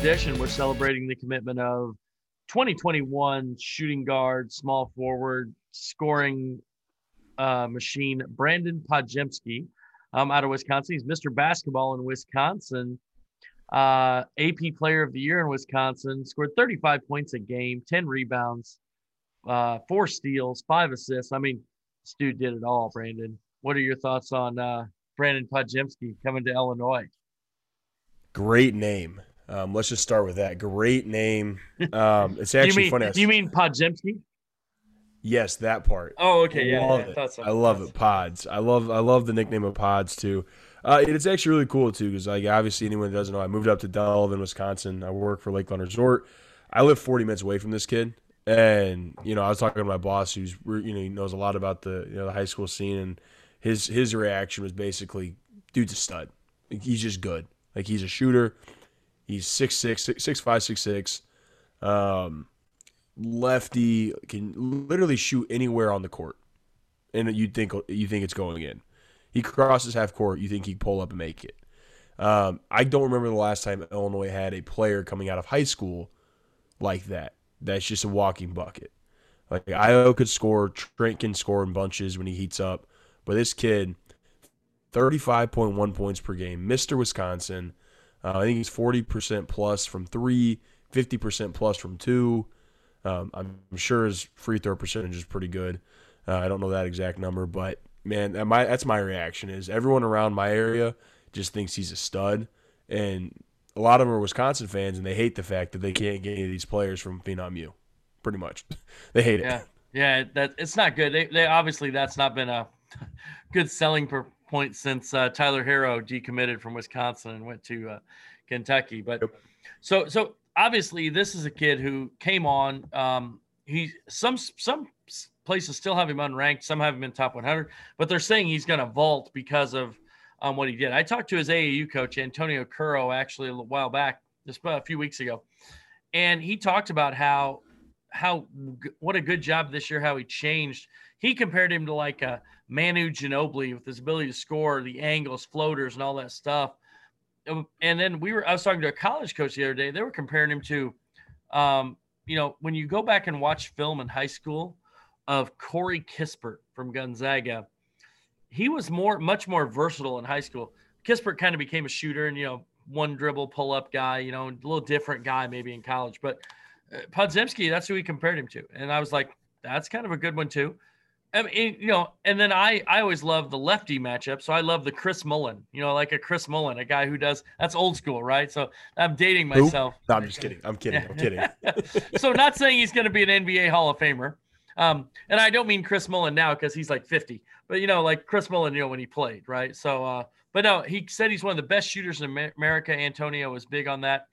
edition. We're celebrating the commitment of 2021 shooting guard, small forward, scoring uh, machine, Brandon Podziemski um, out of Wisconsin. He's Mr. Basketball in Wisconsin. Uh, AP Player of the Year in Wisconsin. Scored 35 points a game, 10 rebounds, uh, four steals, five assists. I mean, this dude did it all, Brandon. What are your thoughts on uh, Brandon Podziemski coming to Illinois? Great name. Um, let's just start with that. Great name. Um, it's actually you mean, funny. You mean Podziemski? Yes, that part. Oh, okay, yeah, love yeah, it. I, love it. Pods. I love. I love the nickname of Pods too. Uh, it's actually really cool too because like obviously anyone that doesn't know, I moved up to Delavan, Wisconsin. I work for Lakeland Resort. I live 40 minutes away from this kid, and you know I was talking to my boss who's you know he knows a lot about the you know the high school scene, and his his reaction was basically, dude's a stud. Like, he's just good. Like he's a shooter. He's six six six six five six six. Um, lefty can literally shoot anywhere on the court, and you think you think it's going in. He crosses half court, you think he would pull up and make it. Um, I don't remember the last time Illinois had a player coming out of high school like that. That's just a walking bucket. Like Ayo could score, Trent can score in bunches when he heats up, but this kid, thirty-five point one points per game, Mister Wisconsin. Uh, I think he's forty percent plus from three, 50 percent plus from two. Um, I'm sure his free throw percentage is pretty good. Uh, I don't know that exact number, but man, that my that's my reaction. Is everyone around my area just thinks he's a stud, and a lot of them are Wisconsin fans, and they hate the fact that they can't get any of these players from Phenom U. Pretty much, they hate it. Yeah, yeah, that it's not good. They, they obviously that's not been a good selling per point since uh, Tyler Herro decommitted from Wisconsin and went to uh, Kentucky. But yep. so so obviously this is a kid who came on. Um, he some some places still have him unranked, some have him in top 100, but they're saying he's going to vault because of um, what he did. I talked to his AAU coach Antonio Curro actually a while back, just about a few weeks ago, and he talked about how how what a good job this year how he changed. He compared him to like a Manu Ginobili with his ability to score, the angles, floaters, and all that stuff. And then we were I was talking to a college coach the other day. They were comparing him to, um, you know, when you go back and watch film in high school of Corey Kispert from Gonzaga, he was more much more versatile in high school. Kispert kind of became a shooter and you know one dribble pull up guy, you know, a little different guy maybe in college, but uh, Podziemski, that's who he compared him to, and I was like, that's kind of a good one too. I mean, you know, and then I I always love the lefty matchup. So I love the Chris Mullin, you know, like a Chris Mullin, a guy who does that's old school, right? So I'm dating myself. No, I'm just kidding. I'm kidding. I'm kidding. so not saying he's going to be an NBA Hall of Famer. Um, and I don't mean Chris Mullin now because he's like 50, but you know, like Chris Mullin, you know, when he played, right? So, uh, but no, he said he's one of the best shooters in America. Antonio was big on that.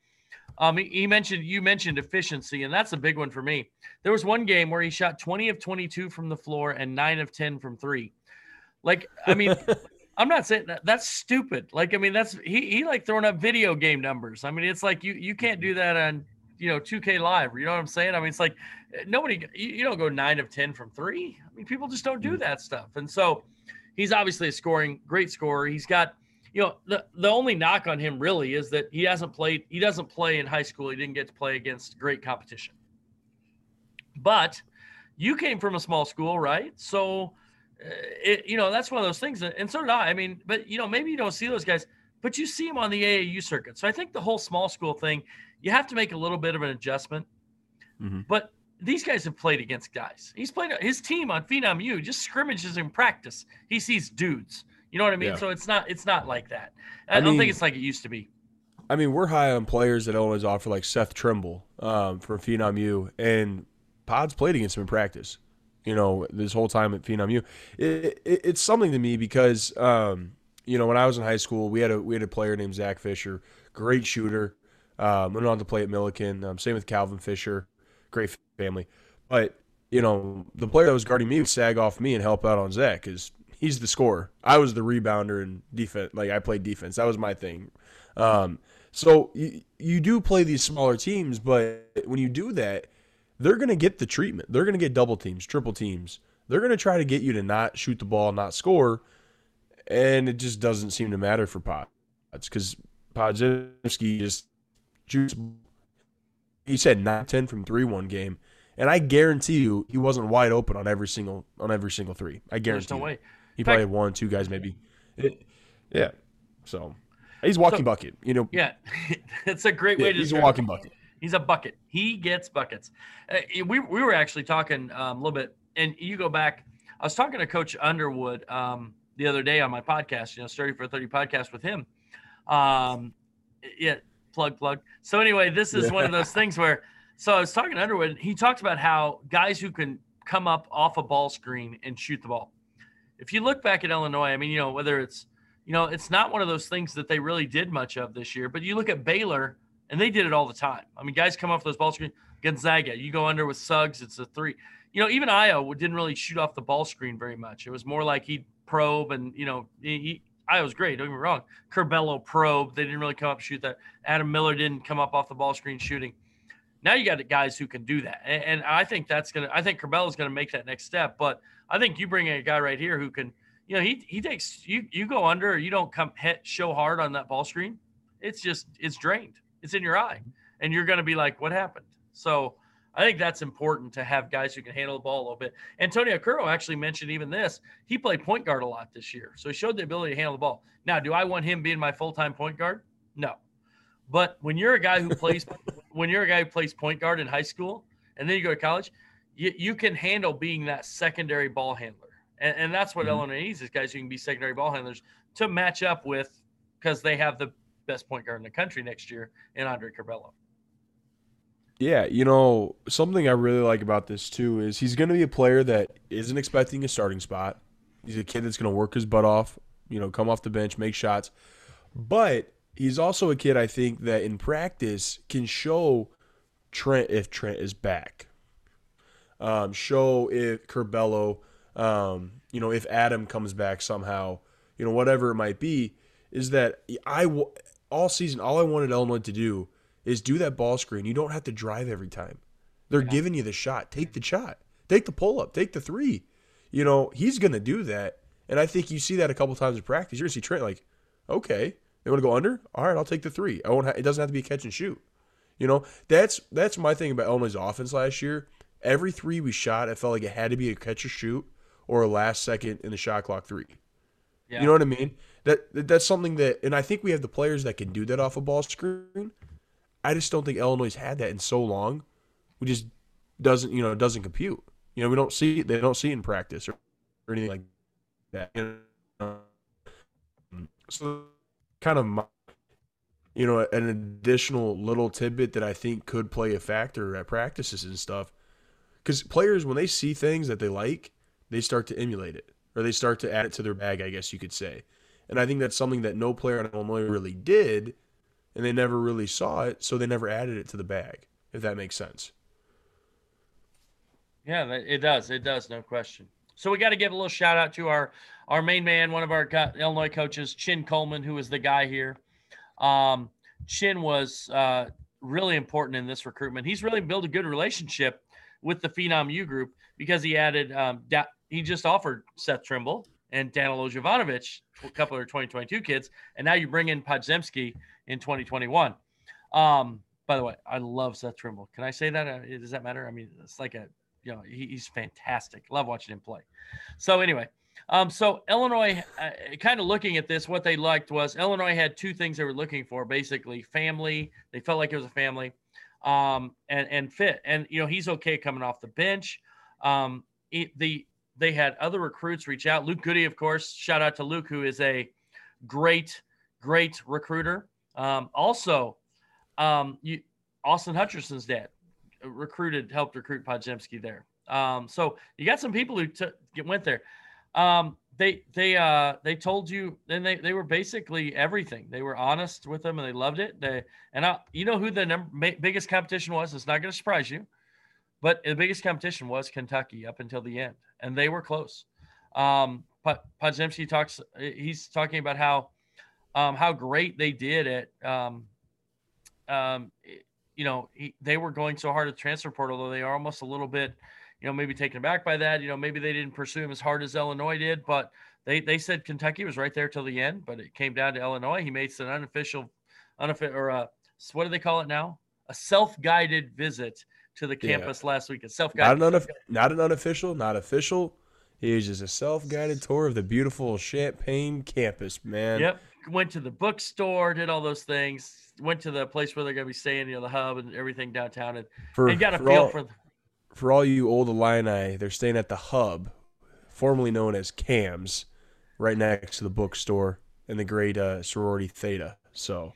Um, he, mentioned you mentioned efficiency, and that's a big one for me. There was one game where he shot 20 of 22 from the floor and nine of 10 from three. Like, I mean, I'm not saying that that's stupid. Like, I mean, that's he he like throwing up video game numbers. I mean, it's like you you can't do that on you know 2K Live. You know what I'm saying? I mean, it's like eh, nobody you, you don't go nine of 10 from three. I mean, people just don't do mm. that stuff. And so he's obviously a scoring great scorer. He's got you know, the, the only knock on him really is that he hasn't played, he doesn't play in high school. He didn't get to play against great competition. But you came from a small school, right? So, uh, it, you know, that's one of those things. And so did I. I mean, but, you know, maybe you don't see those guys, but you see them on the AAU circuit. So I think the whole small school thing, you have to make a little bit of an adjustment. Mm-hmm. But these guys have played against guys. He's played his team on Phenom U, just scrimmages in practice. He sees dudes. You know what I mean? Yeah. So it's not it's not like that. I, I don't mean, think it's like it used to be. I mean, we're high on players that always offer like Seth Trimble um, from Phenom U, and Pods played against him in practice. You know, this whole time at Phenom U, it, it, it's something to me because um, you know when I was in high school, we had a we had a player named Zach Fisher, great shooter. Um, went on to play at Millikin. Um, same with Calvin Fisher, great family. But you know, the player that was guarding me would sag off me and help out on Zach because he's the scorer. I was the rebounder and defense. Like I played defense. That was my thing. Um, so you, you do play these smaller teams, but when you do that, they're going to get the treatment. They're going to get double teams, triple teams. They're going to try to get you to not shoot the ball, not score, and it just doesn't seem to matter for Pods because Podziemski just juice. He said 9-10 from three one game, and I guarantee you he wasn't wide open on every single on every single three. I guarantee. There's no you. way. He probably had one, two guys maybe. It, yeah. So he's walking so, bucket. You know. Yeah, it's a great way to. He's a walking bucket. He's a bucket. He gets buckets. Uh, we we were actually talking um, a little bit, and you go back. I was talking to Coach Underwood um, the other day on my podcast. You know, Sturdy for Thirty podcast with him. Um, yeah, plug plug. So anyway, this is one of those things where. So I was talking to Underwood. He talked about how guys who can come up off a ball screen and shoot the ball. If you look back at Illinois, I mean, you know, whether it's you know, it's not one of those things that they really did much of this year. But you look at Baylor, and they did it all the time. I mean, guys come off those ball screens. Gonzaga, you go under with Suggs, it's a three. You know, even Ayo didn't really shoot off the ball screen very much. It was more like he'd probe, and you know, he, he Ayo's great. Don't get me wrong. Curbelo probe. They didn't really come up shoot that. Adam Miller didn't come up off the ball screen shooting. Now you got guys who can do that, and, and I think that's gonna. I think Curbelo's gonna make that next step. But I think you bring in a guy right here who can you know, he he takes you you go under, you don't come hit show hard on that ball screen. It's just it's drained. It's in your eye, and you're to be like, what happened? So I think that's important to have guys who can handle the ball a little bit. Antonio Curro actually mentioned even this. He played point guard a lot this year, so he showed the ability to handle the ball. Now, do I want him being my full time point guard? No. But when you're a guy who plays when you're a guy who plays point guard in high school and then you go to college, you, you can handle being that secondary ball handler. And, and that's what mm-hmm. Illinois needs is guys who can be secondary ball handlers to match up with because they have the best point guard in the country next year in Andre Curbelo. Yeah, you know, something I really like about this too is he's going to be a player that isn't expecting a starting spot. He's a kid that's going to work his butt off, you know, come off the bench, make shots. But he's also a kid I think that in practice can show Trent if Trent is back. Um, show if Curbelo um, you know, if Adam comes back somehow, you know, whatever it might be, is that I all season all I wanted Illinois to do is do that ball screen. You don't have to drive every time. They're yeah. giving you the shot. Take the shot. Take the pull up. Take the three. You know, he's gonna do that. And I think you see that a couple times in practice. You're gonna see Trent like, okay, they want to go under. All right, I'll take the three. I won't. Ha- it doesn't have to be a catch and shoot. You know, that's that's my thing about Illinois' offense last year. Every three we shot, it felt like it had to be a catch or shoot or a last second in the shot clock three. Yeah. You know what I mean? That that's something that, and I think we have the players that can do that off a ball screen. I just don't think Illinois had that in so long. We just doesn't, you know, it doesn't compute. You know, we don't see they don't see it in practice or, or anything like that. You know? So, kind of, my, you know, an additional little tidbit that I think could play a factor at practices and stuff. Because players, when they see things that they like, they start to emulate it or they start to add it to their bag, I guess you could say. And I think that's something that no player in Illinois really did, and they never really saw it, so they never added it to the bag, if that makes sense. Yeah, it does. It does, no question. So we got to give a little shout out to our our main man, one of our Illinois coaches, Chin Coleman, who is the guy here. Um, Chin was uh, really important in this recruitment. He's really built a good relationship with the Phenom U group because he added um, da- he just offered Seth Trimble and Danilo Jovanovic, a couple of 2022 kids, and now you bring in Podziemski in 2021. Um, by the way, I love Seth Trimble. Can I say that? Uh, does that matter? I mean, it's like a you know he, he's fantastic. Love watching him play. So anyway, um, so Illinois, uh, kind of looking at this, what they liked was Illinois had two things they were looking for, basically family. They felt like it was a family, um, and and fit. And you know he's okay coming off the bench. Um, it, the they had other recruits reach out. Luke Goody, of course, shout out to Luke, who is a great, great recruiter. Um, also, um, you, Austin Hutcherson's dad recruited, helped recruit Podziemski there. Um, so you got some people who t- went there. Um, they they uh they told you and they they were basically everything. They were honest with them and they loved it. They and I, you know who the number, biggest competition was. It's not going to surprise you. But the biggest competition was Kentucky up until the end, and they were close. Um, talks. He's talking about how um, how great they did at. Um, um, you know, he, they were going so hard at transfer portal, though they are almost a little bit, you know, maybe taken aback by that. You know, maybe they didn't pursue him as hard as Illinois did, but they they said Kentucky was right there till the end, but it came down to Illinois. He made some unofficial, unofficial or uh, what do they call it now? A self-guided visit to the campus yeah. last week. A self-guided. Not an, unof- not an unofficial, not official. It was just a self-guided tour of the beautiful Champaign campus, man. Yep. Went to the bookstore, did all those things. Went to the place where they're gonna be staying, you know, the hub and everything downtown, and, for, and got a feel all, for. The, for all you old Illini, they're staying at the hub, formerly known as Kams, right next to the bookstore and the great uh, sorority Theta. So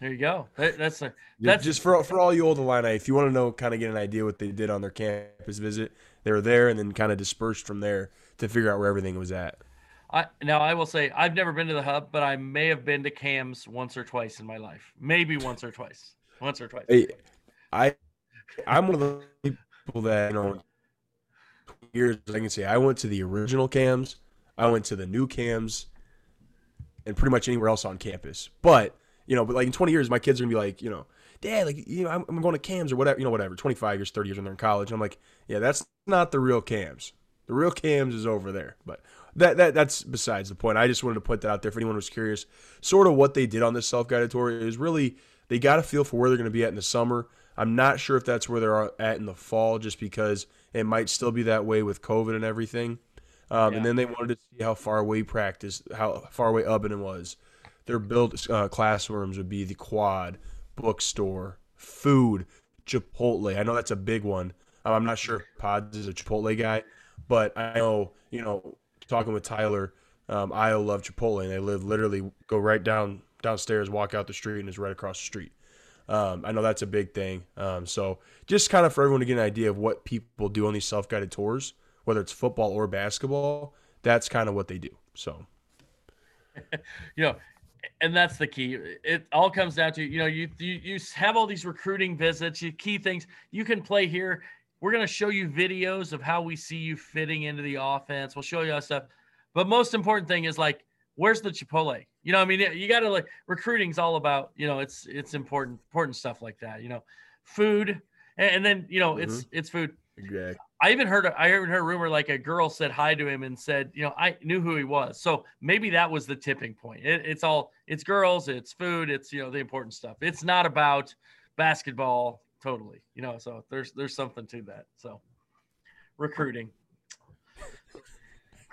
there you go. That, that's a, that's just for for all you old Illini. If you want to know, kind of get an idea what they did on their campus visit, they were there and then kind of dispersed from there to figure out where everything was at. I now I will say I've never been to the hub, but I may have been to Kams once or twice in my life. Maybe once or twice. Once or twice. Hey, I I'm one of the people that you know years I can say I went to the original Kams, I went to the new Kams, and pretty much anywhere else on campus. But you know, but like in 20 years, my kids are gonna be like, you know, Dad, like you know, I'm, I'm going to Kams or whatever, you know, whatever. 25 years, 30 years when they're in college. I'm like, yeah, that's not the real Kams. The real Kams is over there. But that that that's besides the point. I just wanted to put that out there for anyone who's curious. Sort of what they did on this self-guided tour is really they got a feel for where they're going to be at in the summer. I'm not sure if that's where they're at in the fall, just because it might still be that way with COVID and everything. Um, yeah. And then they wanted to see how far away practice, how far away Ubben was. Their built uh, classrooms would be the quad, bookstore, food, Chipotle. I know that's a big one. I'm not sure if Pods is a Chipotle guy, but I know, you know, talking with Tyler, um, I love Chipotle, and they live literally go right down downstairs, walk out the street, and it's right across the street. Um, I know that's a big thing. Um, so just kind of for everyone to get an idea of what people do on these self-guided tours, whether it's football or basketball, that's kind of what they do. So, you know, and that's the key. It all comes down to you know you you, you have all these recruiting visits, you key things. You can play here. We're going to show you videos of how we see you fitting into the offense. We'll show you all stuff. But most important thing is like, where's the Chipotle? You know, I mean, you got to like recruiting's all about, you know, it's it's important important stuff like that. You know, food, and, and then you know, mm-hmm. it's it's food. Exactly. I even heard I even heard a rumor like a girl said hi to him and said, you know, I knew who he was. So maybe that was the tipping point. It, it's all it's girls, it's food, it's you know the important stuff. It's not about basketball totally. You know, so there's there's something to that. So recruiting.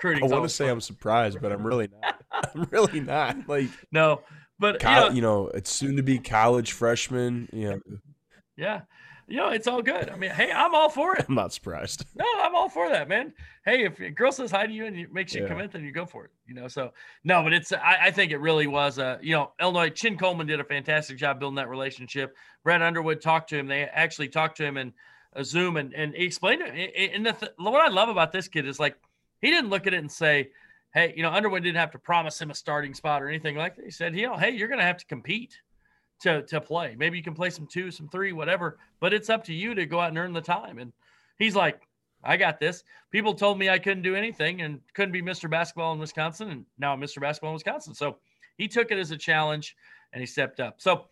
I want to say fun. I'm surprised, but I'm really not. I'm really not. Like no, but you, know, you know, it's soon to be college freshman. You know, yeah, you know, it's all good. I mean, hey, I'm all for it. I'm not surprised. No, I'm all for that, man. Hey, if a girl says hi to you and it makes you yeah. come in, then you go for it. You know, so no, but it's I, I think it really was uh, you know, Illinois Chin Coleman did a fantastic job building that relationship. Brad Underwood talked to him. They actually talked to him in a Zoom and and he explained it. And the th- what I love about this kid is like he didn't look at it and say, hey, you know, Underwood didn't have to promise him a starting spot or anything like that. He said, you know, hey, you're going to have to compete to to play. Maybe you can play some two, some three, whatever, but it's up to you to go out and earn the time. And he's like, I got this. People told me I couldn't do anything and couldn't be Mr. Basketball in Wisconsin, and now I'm Mr. Basketball in Wisconsin. So he took it as a challenge and he stepped up. So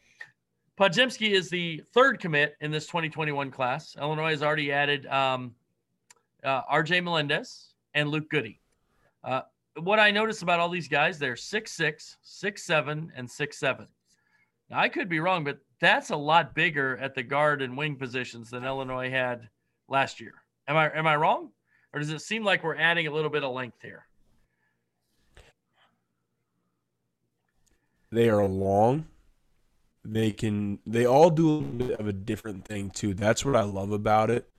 Podziemski is the third commit in this 2021 class. Illinois has already added um, uh, RJ Melendez, and Luke Goody. Uh, what I notice about all these guys, they're six six, six seven, and six seven. I could be wrong, but that's a lot bigger at the guard and wing positions than Illinois had last year. Am I am I wrong, or does it seem like we're adding a little bit of length here? They are long. They can. They all do a little bit of a different thing too. That's what I love about it.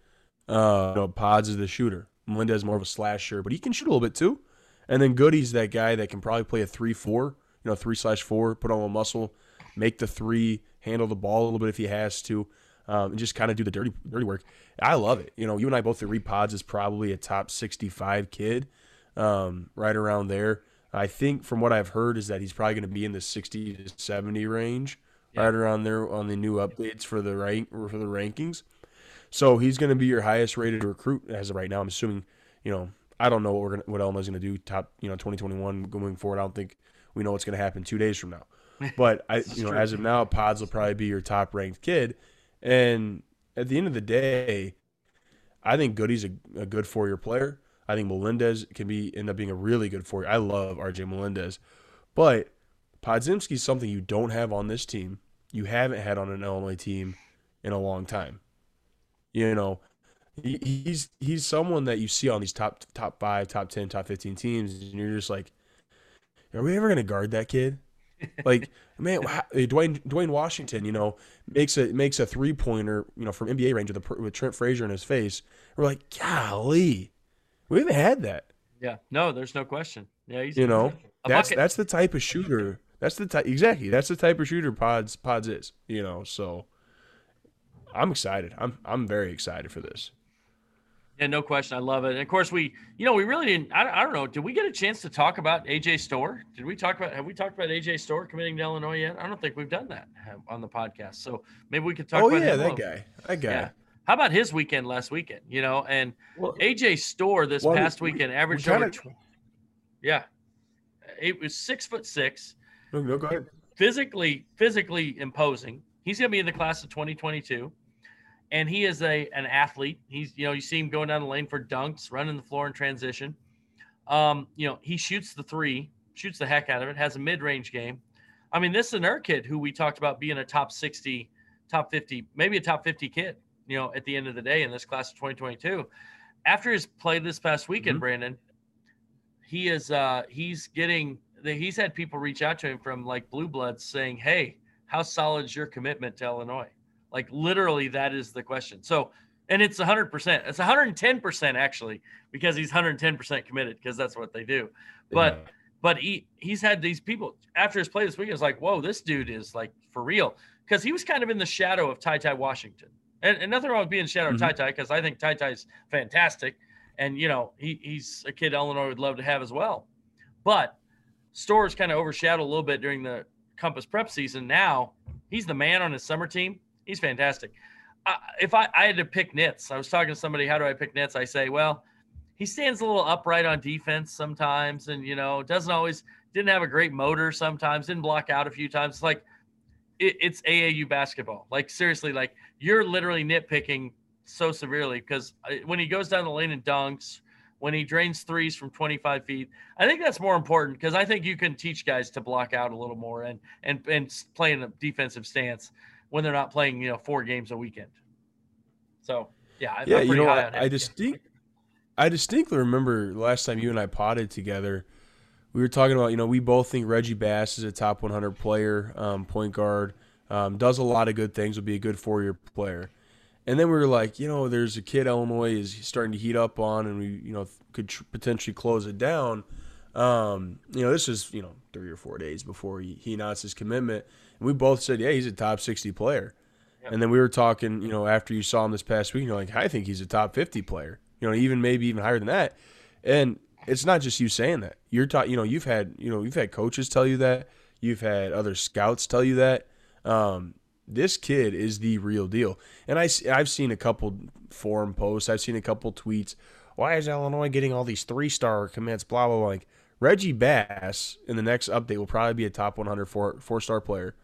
Uh, you know, Pods is the shooter. Melendez more of a slasher, but he can shoot a little bit too. And then Goode's that guy that can probably play a three four, you know, three slash four, put on a muscle, make the three, handle the ball a little bit if he has to, um, and just kind of do the dirty dirty work. I love it. You know, you and I both agree Pods is probably a top sixty five kid, um, right around there. I think from what I've heard is that he's probably going to be in the sixty to seventy range, yeah. right around there on the new updates for the rank for the rankings. So he's going to be your highest rated recruit as of right now. I'm assuming, you know, I don't know what we're gonna, what is going to do top, you know, 2021 going forward. I don't think we know what's going to happen two days from now. But I, you know, true. as of now, Pods will probably be your top ranked kid. And at the end of the day, I think Goody's a, a good four year player. I think Melendez can be end up being a really good four. I love RJ Melendez, but Podziemski is something you don't have on this team. you haven't had on an Illinois team in a long time. You know, he, he's he's someone that you see on these top top five, top ten, top fifteen teams, and you're just like, are we ever gonna guard that kid? Like man, Dwayne Duane Washington, you know, makes a makes a three pointer, you know, from NBA range with, a, with Trent Frazier in his face. We're like, golly, we haven't had that. Yeah, no, there's no question. Yeah, he's you know, that's bucket. that's the type of shooter. That's the type exactly. That's the type of shooter Pods Pods is. You know, so I'm excited. I'm I'm very excited for this. Yeah, no question. I love it. And of course, we, you know, we really didn't. I, I don't know. Did we get a chance to talk about AJ Storr? Did we talk about? Have we talked about AJ Storr committing to Illinois yet? I don't think we've done that uh, on the podcast. So maybe we could talk. Oh about yeah, that guy. That guy. Yeah. How about his weekend last weekend? You know, and well, AJ Storr this well, past we, weekend averaged over. Of... Yeah, it was six foot six. No, no, go ahead. Physically, physically imposing. He's going to be in the class of 2022 and he is a an athlete. He's you know you see him going down the lane for dunks, running the floor in transition. Um, you know he shoots the three, shoots the heck out of it. Has a mid range game. I mean, this is an another kid who we talked about being a top sixty, top fifty, maybe a top fifty kid. You know, at the end of the day in this class of 2022, after his play this past weekend, mm-hmm. Brandon, he is uh he's getting he's had people reach out to him from like blue bloods saying, "Hey, how solid is your commitment to Illinois?" Like literally, that is the question. So, and it's 100%. It's 110% actually, because he's 110% committed because that's what they do. But, yeah. but he he's had these people after his play this week. It's like, whoa, this dude is like for real because he was kind of in the shadow of Ty Ty Washington. And, and nothing wrong with being in shadow mm-hmm. of Ty Ty because I think Ty Ty's fantastic. And, you know, he, he's a kid Illinois would love to have as well. But Storr's kind of overshadowed a little bit during the Compass prep season. Now he's the man on his summer team he's fantastic. Uh, if I, I had to pick nits, I was talking to somebody, how do I pick nits? I say, well, he stands a little upright on defense sometimes, and you know, doesn't always didn't have a great motor sometimes, didn't block out a few times. It's like it, it's AAU basketball. Like seriously, like you're literally nitpicking so severely because uh, when he goes down the lane and dunks, when he drains threes from 25 feet, I think that's more important because I think you can teach guys to block out a little more and and and play in a defensive stance when they're not playing, you know, four games a weekend. So yeah, yeah, you know, I, I distinct, I distinctly remember last time you and I potted together. We were talking about, you know, we both think Reggie Bass is a top 100 player, um, point guard, um, does a lot of good things, would be a good four year player. And then we were like, you know, there's a kid Illinois is starting to heat up on, and we, you know, could tr- potentially close it down. Um, you know, this is, you know, three or four days before he, he announced his commitment. We both said, yeah, he's a top 60 player. Yep. And then we were talking, you know, after you saw him this past week, you're like, I think he's a top 50 player, you know, even maybe even higher than that. And it's not just you saying that. You're taught, you know, you've had, you know, you've had coaches tell you that. You've had other scouts tell you that. Um, this kid is the real deal. And I, I've seen a couple forum posts. I've seen a couple tweets. Why is Illinois getting all these three star commits? Blah, blah, blah. Like Reggie Bass in the next update will probably be a top 100 four, four star player.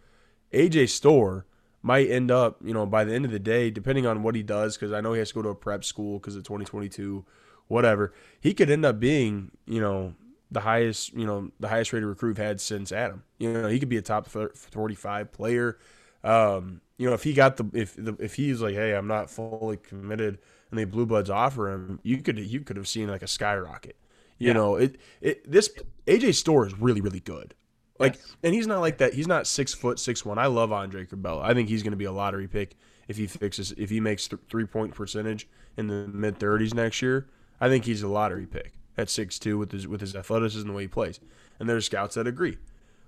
AJ Storr might end up, you know, by the end of the day, depending on what he does, because I know he has to go to a prep school because of 2022, whatever. He could end up being, you know, the highest, you know, the highest rated recruit we've had since Adam. You know, he could be a top 45 player. Um, you know, if he got the if the if he's like, hey, I'm not fully committed, and the Blue Bloods offer him, you could you could have seen like a skyrocket. You yeah. know, it it this AJ Storr is really really good. Like, yes. and he's not like that. He's not six foot six one. I love Andre Curbelo. I think he's going to be a lottery pick if he fixes if he makes th- three point percentage in the mid thirties next year. I think he's a lottery pick at six two with his with his athleticism and the way he plays. And there's scouts that agree.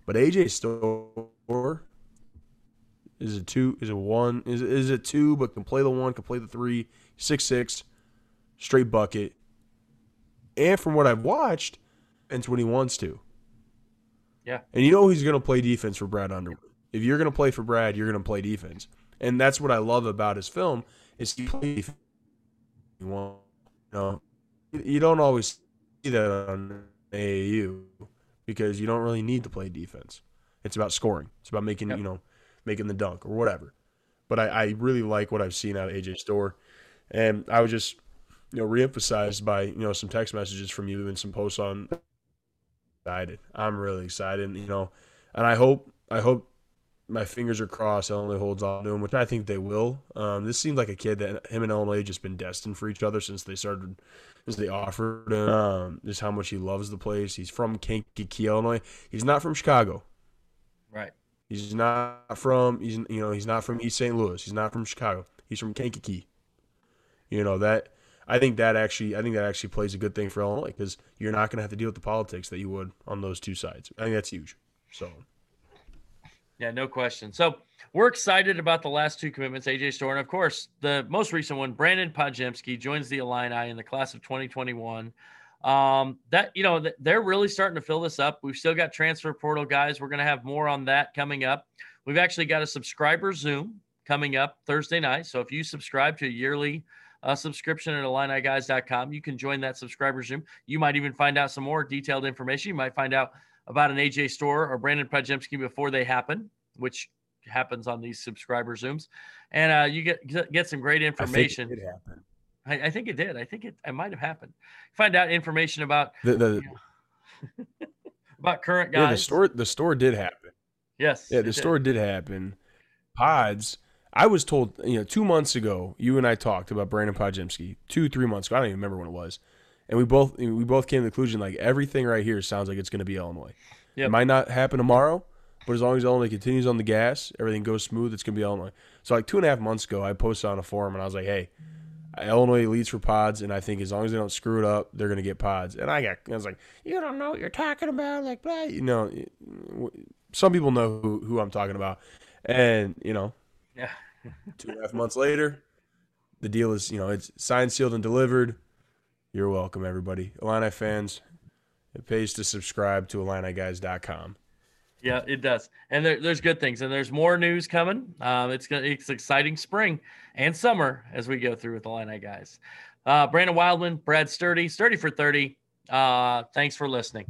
But AJ Storr is a two is a one is is a two, but can play the one, can play the three, six six, straight bucket. And from what I've watched, and when he wants to. Yeah. And you know he's going to play defense for Brad Underwood. If you're going to play for Brad, you're going to play defense. And that's what I love about his film is he plays You know, you don't always see that on AAU because you don't really need to play defense. It's about scoring. It's about making, yep. you know, making the dunk or whatever. But I, I really like what I've seen out of AJ Storr. And I was just, you know, reemphasized by, you know, some text messages from you and some posts on excited. I'm really excited, you know, and I hope I hope my fingers are crossed. Illinois holds on to him, which I think they will. Um, this seems like a kid that him and Illinois just been destined for each other since they started, since they offered him. Um, just how much he loves the place. He's from Kankakee, Illinois. He's not from Chicago. Right. He's not from. He's you know he's not from East St. Louis. He's not from Chicago. He's from Kankakee. You know that. I think that actually, I think that actually plays a good thing for Illinois because you're not going to have to deal with the politics that you would on those two sides. I think that's huge. So. Yeah, no question. So we're excited about the last two commitments, AJ Storr, and of course the most recent one, Brandon Podziemski joins the Illini in the class of 2021. Um, that you know they're really starting to fill this up. We've still got transfer portal guys. We're going to have more on that coming up. We've actually got a subscriber Zoom coming up Thursday night. So if you subscribe to a yearly uh, subscription at IlliniGuys.com, you can join that subscriber Zoom. You might even find out some more detailed information. You might find out about an AJ Storr or Brandon Podziemski before they happen, which happens on these subscriber zooms, and uh, you get get some great information. I think it happened. I, I, think it did. I think it, it might have happened. Find out information about the, the you know, about current guys. Yeah, the Storr the Storr did happen. Yes. Yeah, the Storr did. did happen. Pods. I was told, you know, two months ago, you and I talked about Brandon Podziemski. Two, three months ago, I don't even remember when it was and we both we both came to the conclusion like everything right here sounds like it's going to be Illinois. Yep. It might not happen tomorrow, but as long as Illinois continues on the gas, everything goes smooth. It's going to be Illinois. So like two and a half months ago, I posted on a forum and I was like, hey. Illinois leads for pods, and I think as long as they don't screw it up, they're gonna get pods. And I got, I was like, you don't know what you're talking about, like, blah. you know, some people know who, who I'm talking about, and you know, yeah, two and a half months later, the deal is, you know, it's signed, sealed, and delivered. You're welcome, everybody. Illini fans, it pays to subscribe to IlliniGuys.com. Yeah, it does, and there, there's good things, and there's more news coming. Um, it's gonna, it's exciting spring and summer as we go through with Illini guys. Uh, Brandon Wildman, Brad Sturdy, Sturdy for thirty. Uh, thanks for listening.